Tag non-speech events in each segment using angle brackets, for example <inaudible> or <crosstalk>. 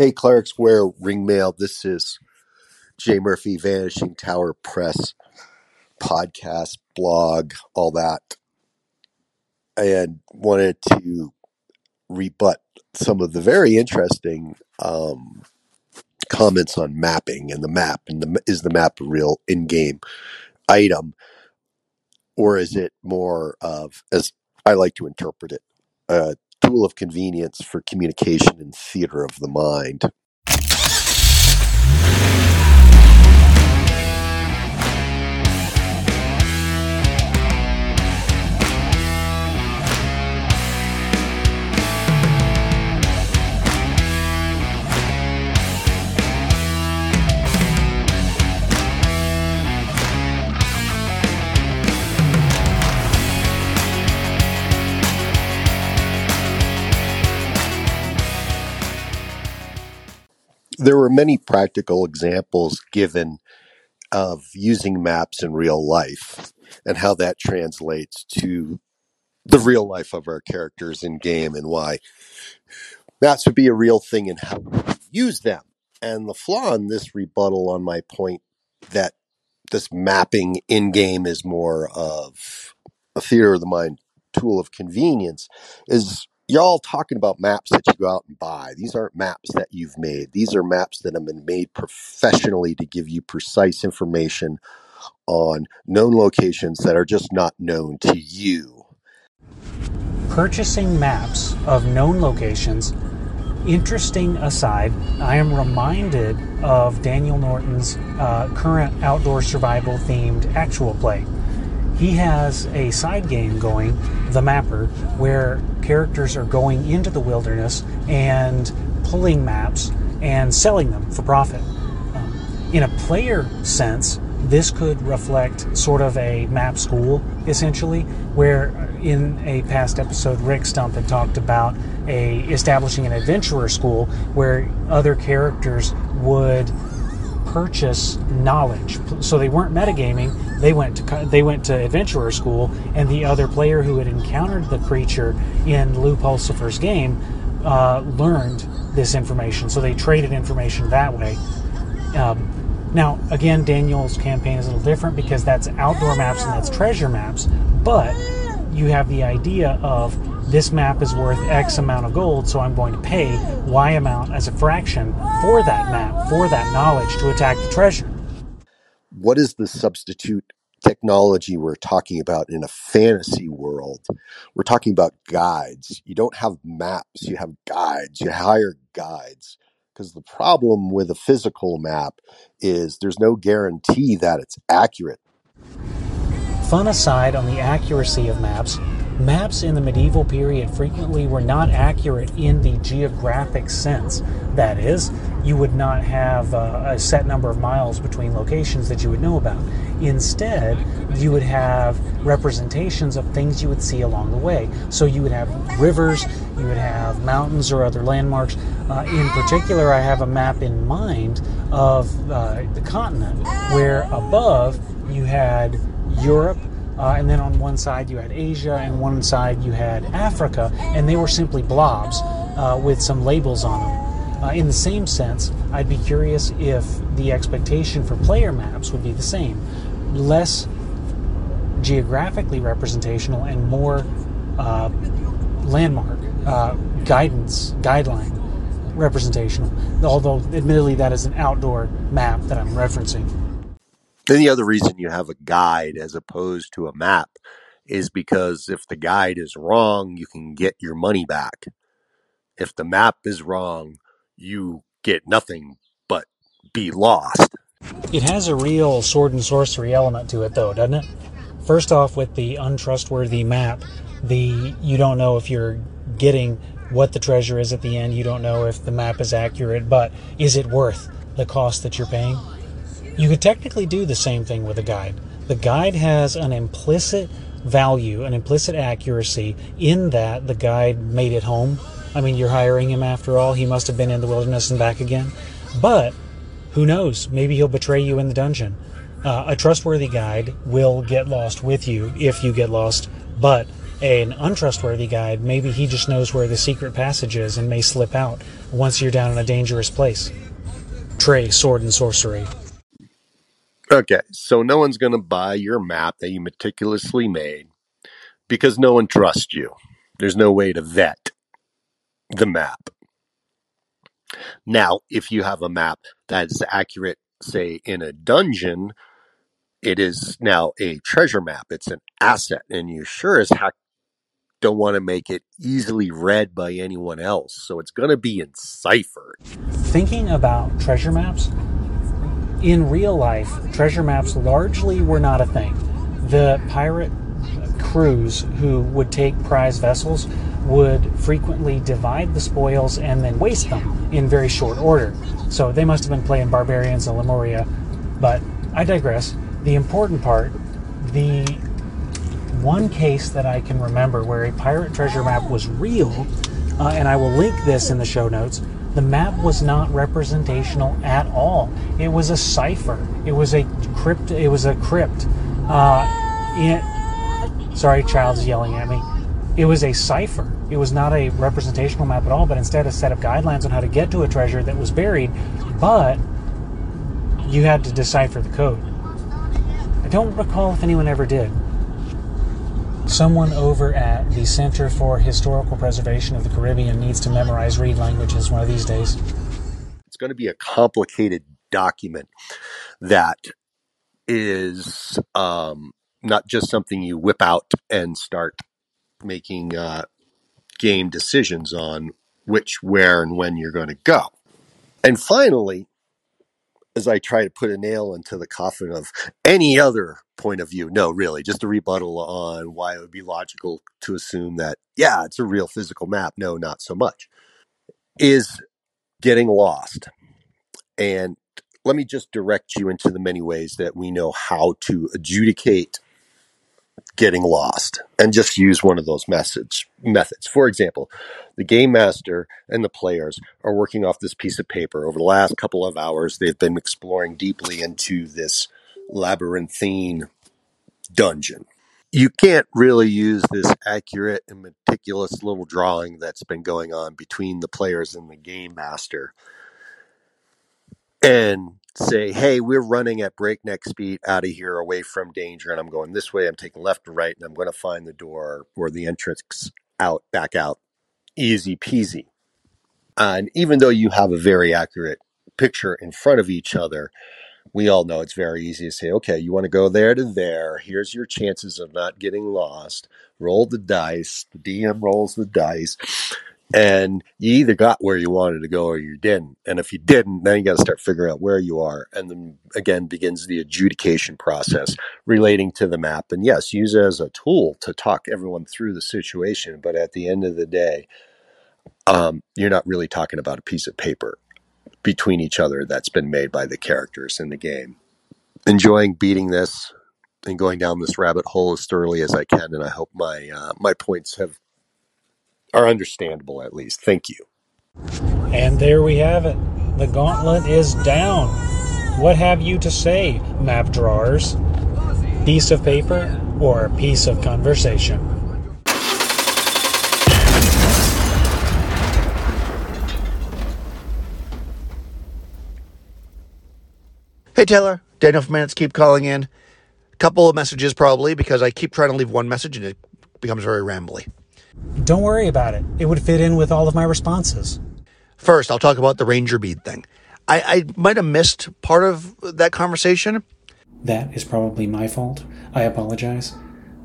Hey, Clerics Wear Ringmail. This is Jay Murphy, Vanishing Tower Press podcast, blog, all that, and wanted to rebut some of the very interesting um, comments on mapping and the map. And the, is the map a real in-game item, or is it more of, as I like to interpret it, a tool of convenience for communication and theater of the mind? There were many practical examples given of using maps in real life and how that translates to the real life of our characters in game and why maps would be a real thing and how we use them. And the flaw in this rebuttal on my point that this mapping in game is more of a theater of the mind tool of convenience is you're all talking about maps that you go out and buy. These aren't maps that you've made. These are maps that have been made professionally to give you precise information on known locations that are just not known to you. Purchasing maps of known locations, interesting aside, I am reminded of Daniel Norton's uh, current outdoor survival themed actual play. He has a side game going, The Mapper, where characters are going into the wilderness and pulling maps and selling them for profit. Um, in a player sense, this could reflect sort of a map school, essentially, where in a past episode, Rick Stump had talked about a establishing an adventurer school where other characters would purchase knowledge. So they weren't metagaming. They went to they went to adventurer school, and the other player who had encountered the creature in Lou Pulsifer's game uh, learned this information. So they traded information that way. Um, now, again, Daniel's campaign is a little different because that's outdoor maps and that's treasure maps, but you have the idea of this map is worth X amount of gold, so I'm going to pay Y amount as a fraction for that map, for that knowledge to attack the treasure. What is the substitute technology we're talking about in a fantasy world? We're talking about guides. You don't have maps, you have guides. You hire guides. Because the problem with a physical map is there's no guarantee that it's accurate. Fun aside on the accuracy of maps, maps in the medieval period frequently were not accurate in the geographic sense. That is, you would not have uh, a set number of miles between locations that you would know about. Instead, you would have representations of things you would see along the way. So you would have rivers, you would have mountains or other landmarks. Uh, in particular, I have a map in mind of uh, the continent where above you had Europe uh, and then on one side you had Asia, and one side you had Africa, and they were simply blobs uh, with some labels on them. Uh, in the same sense, I'd be curious if the expectation for player maps would be the same less geographically representational and more uh, landmark, uh, guidance, guideline representational. Although, admittedly, that is an outdoor map that I'm referencing. Then the other reason you have a guide as opposed to a map is because if the guide is wrong, you can get your money back. If the map is wrong, you get nothing but be lost. It has a real sword and sorcery element to it, though, doesn't it? First off, with the untrustworthy map, the you don't know if you're getting what the treasure is at the end. You don't know if the map is accurate, but is it worth the cost that you're paying? You could technically do the same thing with a guide. The guide has an implicit value, an implicit accuracy in that the guide made it home. I mean, you're hiring him after all. He must have been in the wilderness and back again. But who knows? Maybe he'll betray you in the dungeon. Uh, a trustworthy guide will get lost with you if you get lost, but an untrustworthy guide, maybe he just knows where the secret passage is and may slip out. once you're down in a dangerous place. Trey, sword and sorcery. Okay, so no one's going to buy your map that you meticulously made because no one trusts you. There's no way to vet the map. Now, if you have a map that is accurate, say in a dungeon, it is now a treasure map. It's an asset, and you sure as heck don't want to make it easily read by anyone else. So it's going to be enciphered. Thinking about treasure maps, in real life, treasure maps largely were not a thing. The pirate crews who would take prize vessels would frequently divide the spoils and then waste them in very short order. So they must have been playing barbarians in Lemuria. But I digress. The important part, the one case that I can remember where a pirate treasure map was real, uh, and I will link this in the show notes. The map was not representational at all. It was a cipher. It was a crypt. It was a crypt. Uh, it, sorry, child's yelling at me. It was a cipher. It was not a representational map at all, but instead a set of guidelines on how to get to a treasure that was buried, but you had to decipher the code. I don't recall if anyone ever did. Someone over at the Center for Historical Preservation of the Caribbean needs to memorize read languages one of these days. It's going to be a complicated document that is um, not just something you whip out and start making uh, game decisions on which, where, and when you're going to go. And finally, as I try to put a nail into the coffin of any other point of view, no, really, just a rebuttal on why it would be logical to assume that, yeah, it's a real physical map. No, not so much. Is getting lost. And let me just direct you into the many ways that we know how to adjudicate getting lost and just use one of those message methods. For example, the game master and the players are working off this piece of paper. Over the last couple of hours, they've been exploring deeply into this labyrinthine dungeon. You can't really use this accurate and meticulous little drawing that's been going on between the players and the game master and say, hey, we're running at breakneck speed out of here away from danger. And I'm going this way. I'm taking left or right. And I'm going to find the door or the entrance out, back out. Easy peasy. And even though you have a very accurate picture in front of each other, we all know it's very easy to say, okay, you want to go there to there. Here's your chances of not getting lost. Roll the dice. The DM rolls the dice and you either got where you wanted to go or you didn't. And if you didn't, then you got to start figuring out where you are. And then again begins the adjudication process relating to the map. And yes, use it as a tool to talk everyone through the situation. But at the end of the day, um, you're not really talking about a piece of paper between each other that's been made by the characters in the game. Enjoying beating this and going down this rabbit hole as thoroughly as I can, and I hope my uh, my points have are understandable at least. Thank you. And there we have it. The gauntlet is down. What have you to say, map drawers? Piece of paper or a piece of conversation? Hey Taylor, Daniel from Bandit's Keep calling in. A couple of messages probably because I keep trying to leave one message and it becomes very rambly. Don't worry about it. It would fit in with all of my responses. First, I'll talk about the Ranger bead thing. I, I might have missed part of that conversation. That is probably my fault. I apologize.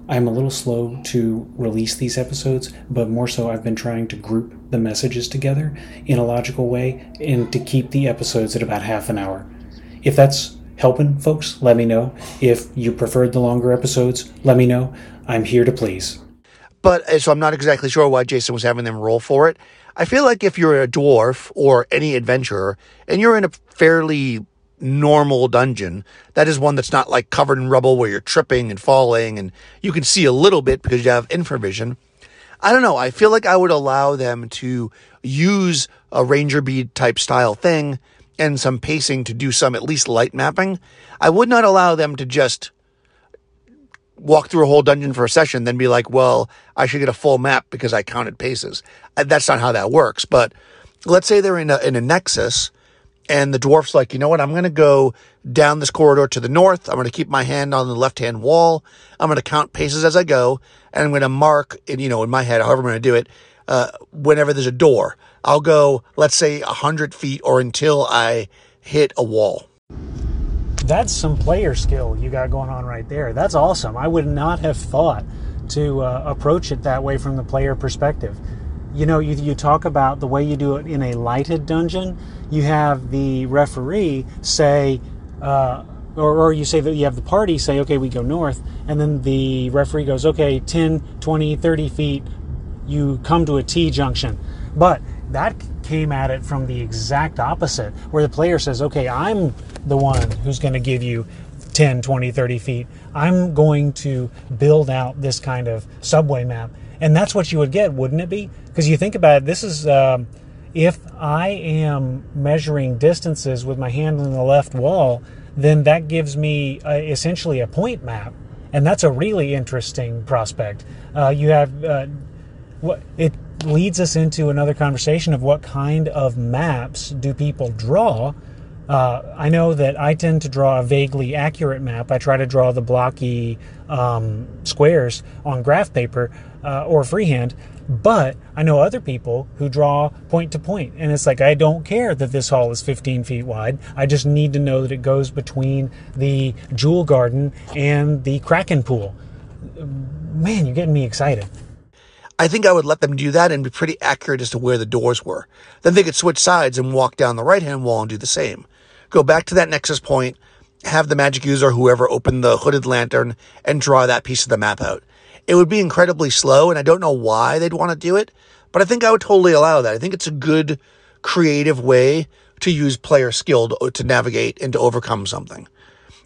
I'm a little slow to release these episodes, but more so, I've been trying to group the messages together in a logical way and to keep the episodes at about half an hour. If that's helping folks, let me know. If you preferred the longer episodes, let me know. I'm here to please. But uh, so I'm not exactly sure why Jason was having them roll for it. I feel like if you're a dwarf or any adventurer and you're in a fairly normal dungeon, that is one that's not like covered in rubble where you're tripping and falling and you can see a little bit because you have infravision. I don't know. I feel like I would allow them to use a ranger bead type style thing and some pacing to do some at least light mapping. I would not allow them to just walk through a whole dungeon for a session, then be like, well, I should get a full map because I counted paces. Uh, that's not how that works. But let's say they're in a, in a nexus and the dwarf's like, you know what? I'm going to go down this corridor to the north. I'm going to keep my hand on the left hand wall. I'm going to count paces as I go. And I'm going to mark, in, you know, in my head, however I'm going to do it, uh, whenever there's a door. I'll go, let's say, 100 feet or until I hit a wall. That's some player skill you got going on right there. That's awesome. I would not have thought to uh, approach it that way from the player perspective. You know, you, you talk about the way you do it in a lighted dungeon. You have the referee say, uh, or, or you say that you have the party say, okay, we go north, and then the referee goes, okay, 10, 20, 30 feet, you come to a T junction. But that came at it from the exact opposite, where the player says, okay, I'm the one who's going to give you 10, 20, 30 feet. I'm going to build out this kind of subway map. And that's what you would get, wouldn't it be? Because you think about it, this is um, if I am measuring distances with my hand on the left wall, then that gives me uh, essentially a point map. And that's a really interesting prospect. Uh, you have uh, what it leads us into another conversation of what kind of maps do people draw uh, I know that I tend to draw a vaguely accurate map. I try to draw the blocky um, squares on graph paper uh, or freehand, but I know other people who draw point to point, and it's like I don't care that this hall is 15 feet wide. I just need to know that it goes between the jewel garden and the kraken pool. Man, you're getting me excited. I think I would let them do that and be pretty accurate as to where the doors were. Then they could switch sides and walk down the right hand wall and do the same go back to that nexus point, have the magic user, whoever, open the hooded lantern and draw that piece of the map out. It would be incredibly slow, and I don't know why they'd want to do it, but I think I would totally allow that. I think it's a good, creative way to use player skill to, to navigate and to overcome something.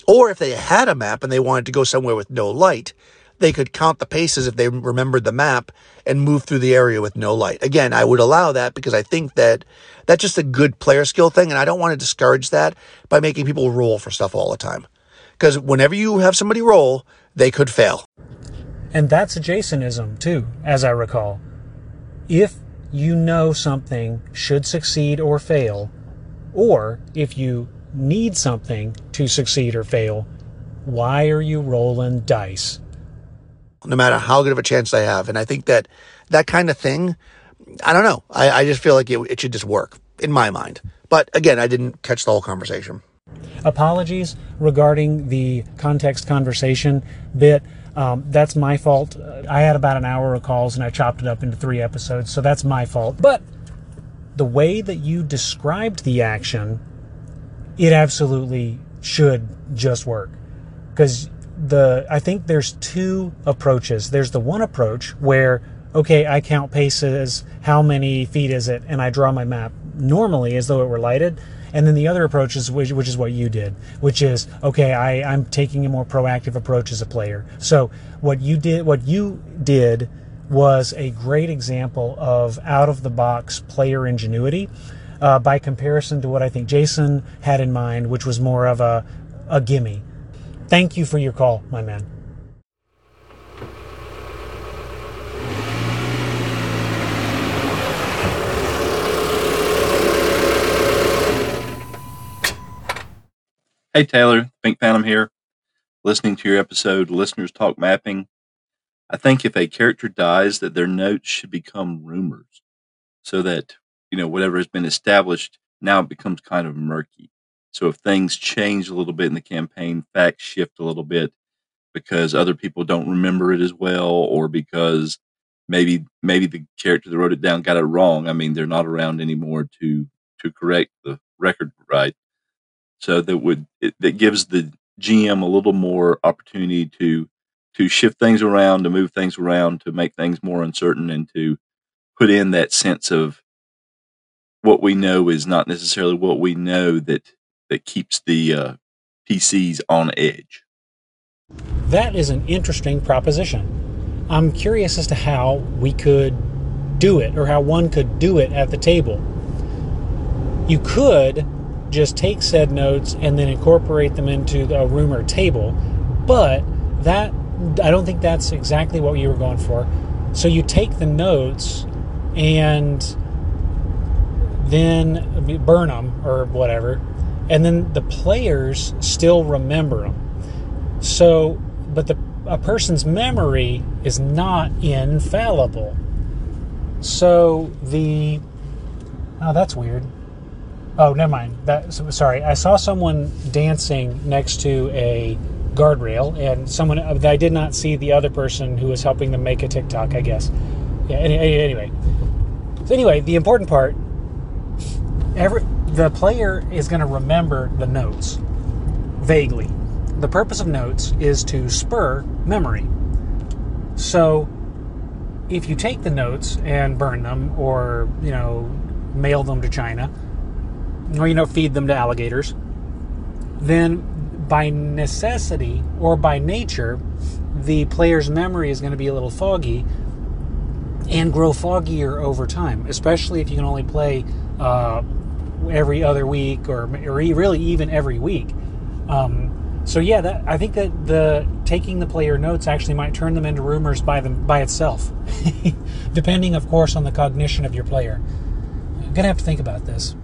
Or if they had a map and they wanted to go somewhere with no light, they could count the paces if they remembered the map and move through the area with no light. Again, I would allow that because I think that that's just a good player skill thing. And I don't want to discourage that by making people roll for stuff all the time. Because whenever you have somebody roll, they could fail. And that's a Jasonism too, as I recall. If you know something should succeed or fail, or if you need something to succeed or fail, why are you rolling dice? No matter how good of a chance they have. And I think that that kind of thing, I don't know. I, I just feel like it, it should just work in my mind. But again, I didn't catch the whole conversation. Apologies regarding the context conversation bit. Um, that's my fault. I had about an hour of calls and I chopped it up into three episodes, so that's my fault. But the way that you described the action, it absolutely should just work. Because the I think there's two approaches. There's the one approach where okay, I count paces, how many feet is it, and I draw my map normally as though it were lighted. And then the other approach is which, which is what you did, which is okay. I, I'm taking a more proactive approach as a player. So what you did, what you did, was a great example of out of the box player ingenuity. Uh, by comparison to what I think Jason had in mind, which was more of a a gimme. Thank you for your call, my man. Hey Taylor, Pink Phantom here. Listening to your episode, Listeners Talk Mapping. I think if a character dies, that their notes should become rumors, so that you know whatever has been established now becomes kind of murky. So if things change a little bit in the campaign, facts shift a little bit because other people don't remember it as well, or because maybe maybe the character that wrote it down got it wrong. I mean, they're not around anymore to to correct the record right. So that would it, that gives the GM a little more opportunity to to shift things around, to move things around, to make things more uncertain, and to put in that sense of what we know is not necessarily what we know that that keeps the uh, PCs on edge. That is an interesting proposition. I'm curious as to how we could do it, or how one could do it at the table. You could just take said notes and then incorporate them into a rumor table, but that I don't think that's exactly what you were going for. So you take the notes and then burn them or whatever, and then the players still remember them. So, but the a person's memory is not infallible. So the oh, that's weird. Oh, never mind. That sorry. I saw someone dancing next to a guardrail, and someone uh, I did not see the other person who was helping them make a TikTok. I guess. Yeah. Anyway. So anyway, the important part. Every the player is going to remember the notes vaguely. The purpose of notes is to spur memory. So if you take the notes and burn them or, you know, mail them to China or you know feed them to alligators, then by necessity or by nature, the player's memory is going to be a little foggy and grow foggier over time, especially if you can only play uh, every other week or, or really even every week. Um, so yeah, that, I think that the taking the player notes actually might turn them into rumors by them by itself, <laughs> depending, of course, on the cognition of your player. I'm gonna have to think about this.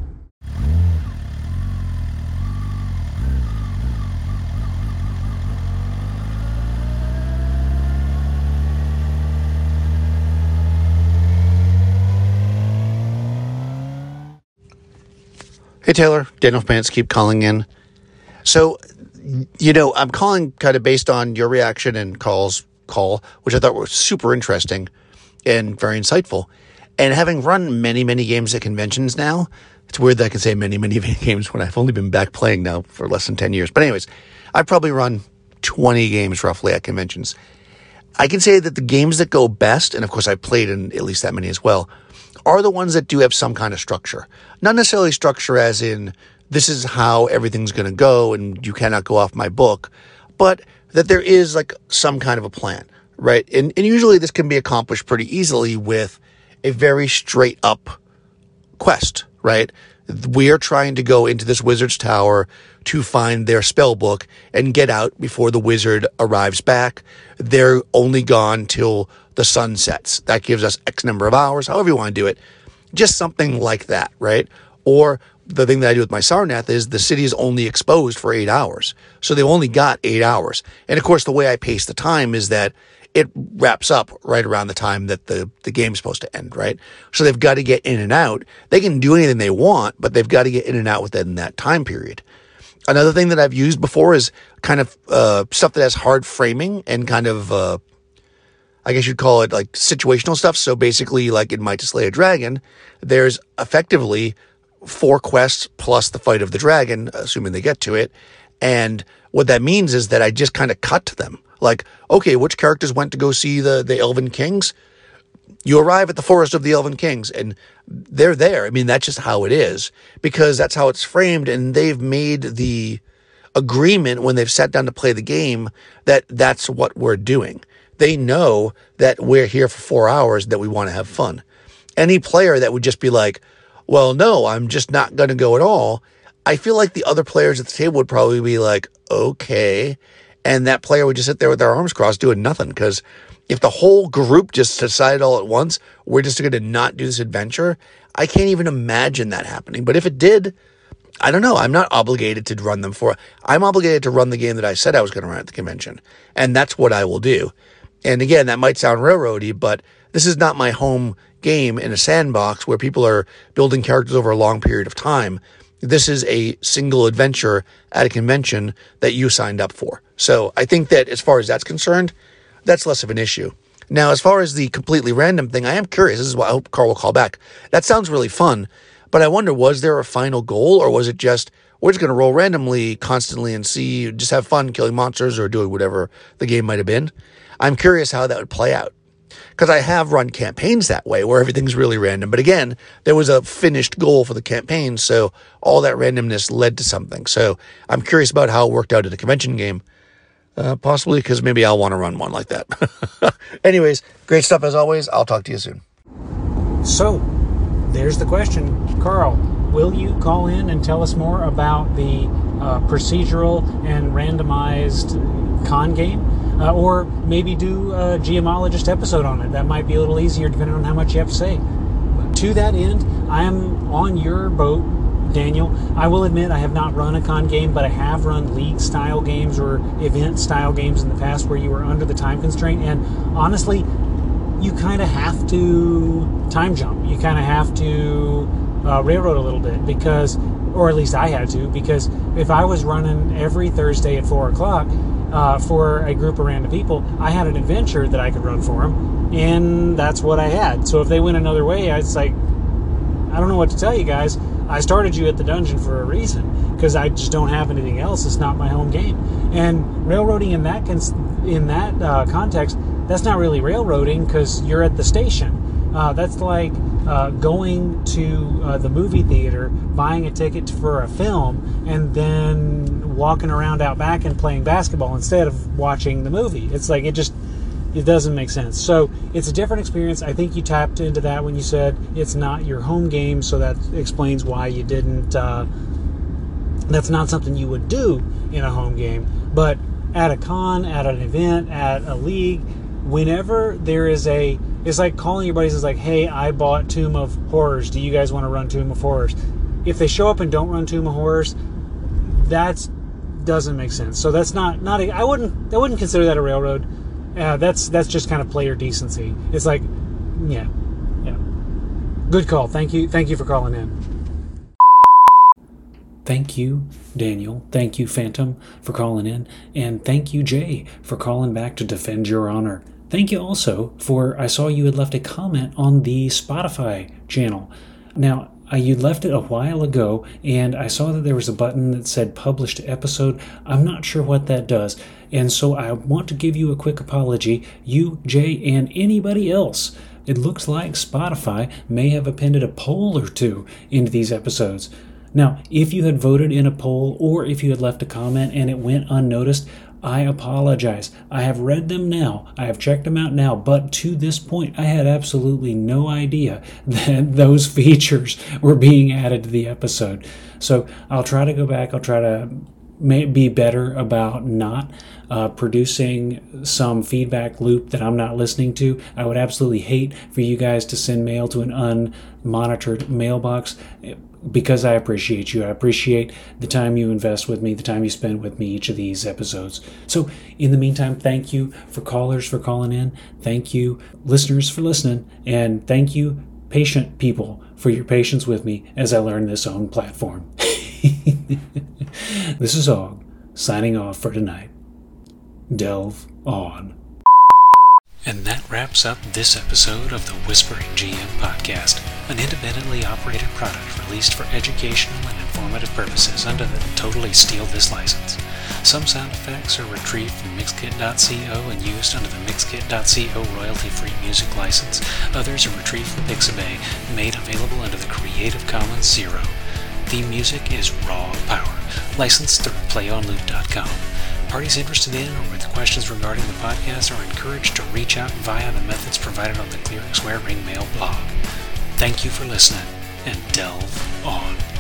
Hey Taylor, Daniel Bandit's Keep calling in. So, you know, I'm calling kind of based on your reaction and Carl's call, which I thought was super interesting and very insightful. And having run many, many games at conventions now, it's weird that I can say many, <laughs> many games when I've only been back playing now for less than 10 years. But, anyways, I've probably run 20 games roughly at conventions. I can say that the games that go best, and of course I've played in at least that many as well, are the ones that do have some kind of structure. Not necessarily structure as in this is how everything's going to go and you cannot go off my book, but that there is like some kind of a plan, right? And, and usually this can be accomplished pretty easily with a very straight up quest, right? We are trying to go into this wizard's tower to find their spell book and get out before the wizard arrives back. They're only gone till the sun sets. That gives us X number of hours, however you want to do it. Just something like that, right? Or the thing that I do with my Sarnath is the city is only exposed for eight hours. So they've only got eight hours. And of course, the way I pace the time is that it wraps up right around the time that the, the game's supposed to end, right? So they've got to get in and out. They can do anything they want, but they've got to get in and out within that time period. Another thing that I've used before is kind of uh, stuff that has hard framing and kind of, uh, I guess you'd call it like situational stuff. So basically, like in Might to Slay a Dragon, there's effectively four quests plus the fight of the dragon, assuming they get to it. And what that means is that I just kind of cut to them. Like, okay, which characters went to go see the, the Elven Kings? You arrive at the Forest of the Elven Kings and they're there. I mean, that's just how it is because that's how it's framed. And they've made the agreement when they've sat down to play the game that that's what we're doing. They know that we're here for four hours, that we want to have fun. Any player that would just be like, well, no, I'm just not going to go at all. I feel like the other players at the table would probably be like, okay and that player would just sit there with their arms crossed doing nothing because if the whole group just decided all at once we're just going to not do this adventure i can't even imagine that happening but if it did i don't know i'm not obligated to run them for i'm obligated to run the game that i said i was going to run at the convention and that's what i will do and again that might sound railroady but this is not my home game in a sandbox where people are building characters over a long period of time this is a single adventure at a convention that you signed up for. So I think that as far as that's concerned, that's less of an issue. Now, as far as the completely random thing, I am curious. This is why I hope Carl will call back. That sounds really fun, but I wonder was there a final goal or was it just we're just going to roll randomly constantly and see, just have fun killing monsters or doing whatever the game might have been? I'm curious how that would play out because I have run campaigns that way where everything's really random. But again, there was a finished goal for the campaign, so all that randomness led to something. So I'm curious about how it worked out at the convention game. Uh, possibly because maybe I'll want to run one like that. <laughs> Anyways, great stuff as always. I'll talk to you soon. So, there's the question, Carl. Will you call in and tell us more about the uh, procedural and randomized con game? uh, or maybe do a geomologist episode on it. That might be a little easier depending on how much you have to say. to that end, I am on your boat, Daniel. I will admit I have not run a con game, but I have run league style games or event style games in the past where you were under the time constraint. And honestly, you kind of have to time jump. You kind of have to uh, railroad a little bit because, or at least I had to, because if I was running every Thursday at four o'clock uh, for a group of random people, I had an adventure that I could run for them, and that's what I had. So if they went another way, I was like, I don't know what to tell you guys. I started you at the dungeon for a reason because I just don't have anything else. It's not my home game, and railroading in that cons- in that uh, context, that's not really railroading because you're at the station. Uh, that's like uh, going to uh, the movie theater, buying a ticket for a film, and then walking around out back and playing basketball instead of watching the movie. It's like it just it doesn't make sense. So it's a different experience. I think you tapped into that when you said it's not your home game, so that explains why you didn't. Uh, that's not something you would do in a home game, but at a con, at an event, at a league, whenever there is a it's like calling your buddies. It's like, hey, I bought Tomb of Horrors. Do you guys want to run Tomb of Horrors? If they show up and don't run Tomb of Horrors, that doesn't make sense. So that's not not. A, I wouldn't. I wouldn't consider that a railroad. Uh, that's that's just kind of player decency. It's like, yeah, yeah. Good call. Thank you. Thank you for calling in. Thank you, Daniel. Thank you, Phantom, for calling in. And thank you, Jay, for calling back to defend your honor. Thank you also for, I saw you had left a comment on the Spotify channel. Now, uh, you left it a while ago, and I saw that there was a button that said published episode. I'm not sure what that does. And so I want to give you a quick apology, you, Jay, and anybody else. It looks like Spotify may have appended a poll or two into these episodes. Now, if you had voted in a poll or if you had left a comment and it went unnoticed, I apologize. I have read them now. I have checked them out now. But to this point, I had absolutely no idea <laughs> that those features were being added to the episode. So I'll try to go back. I'll try to be better about not uh, producing some feedback loop that I'm not listening to. I would absolutely hate for you guys to send mail to an unmonitored mailbox because I appreciate you. I appreciate the time you invest with me, the time you spend with me each of these episodes. So, in the meantime, thank you for callers for calling in. Thank you, listeners, for listening. And thank you, patient people, for your patience with me as I learn this own platform. <laughs> <laughs> this is Og, signing off for tonight. Delve on. And that wraps up this episode of the Whispering GM podcast, an independently operated product released for educational and informative purposes under the Totally Steal This license. Some sound effects are retrieved from Mixkit.co and used under the Mixkit.co royalty-free music license. Others are retrieved from Pixabay, made available under the Creative Commons Zero. Theme music is Raw Power, licensed through PlayOnLoop.com. Parties interested in or with questions regarding the podcast are encouraged to reach out via the methods provided on the Clerics Wear Ring Mail blog. Thank you for listening, and delve on.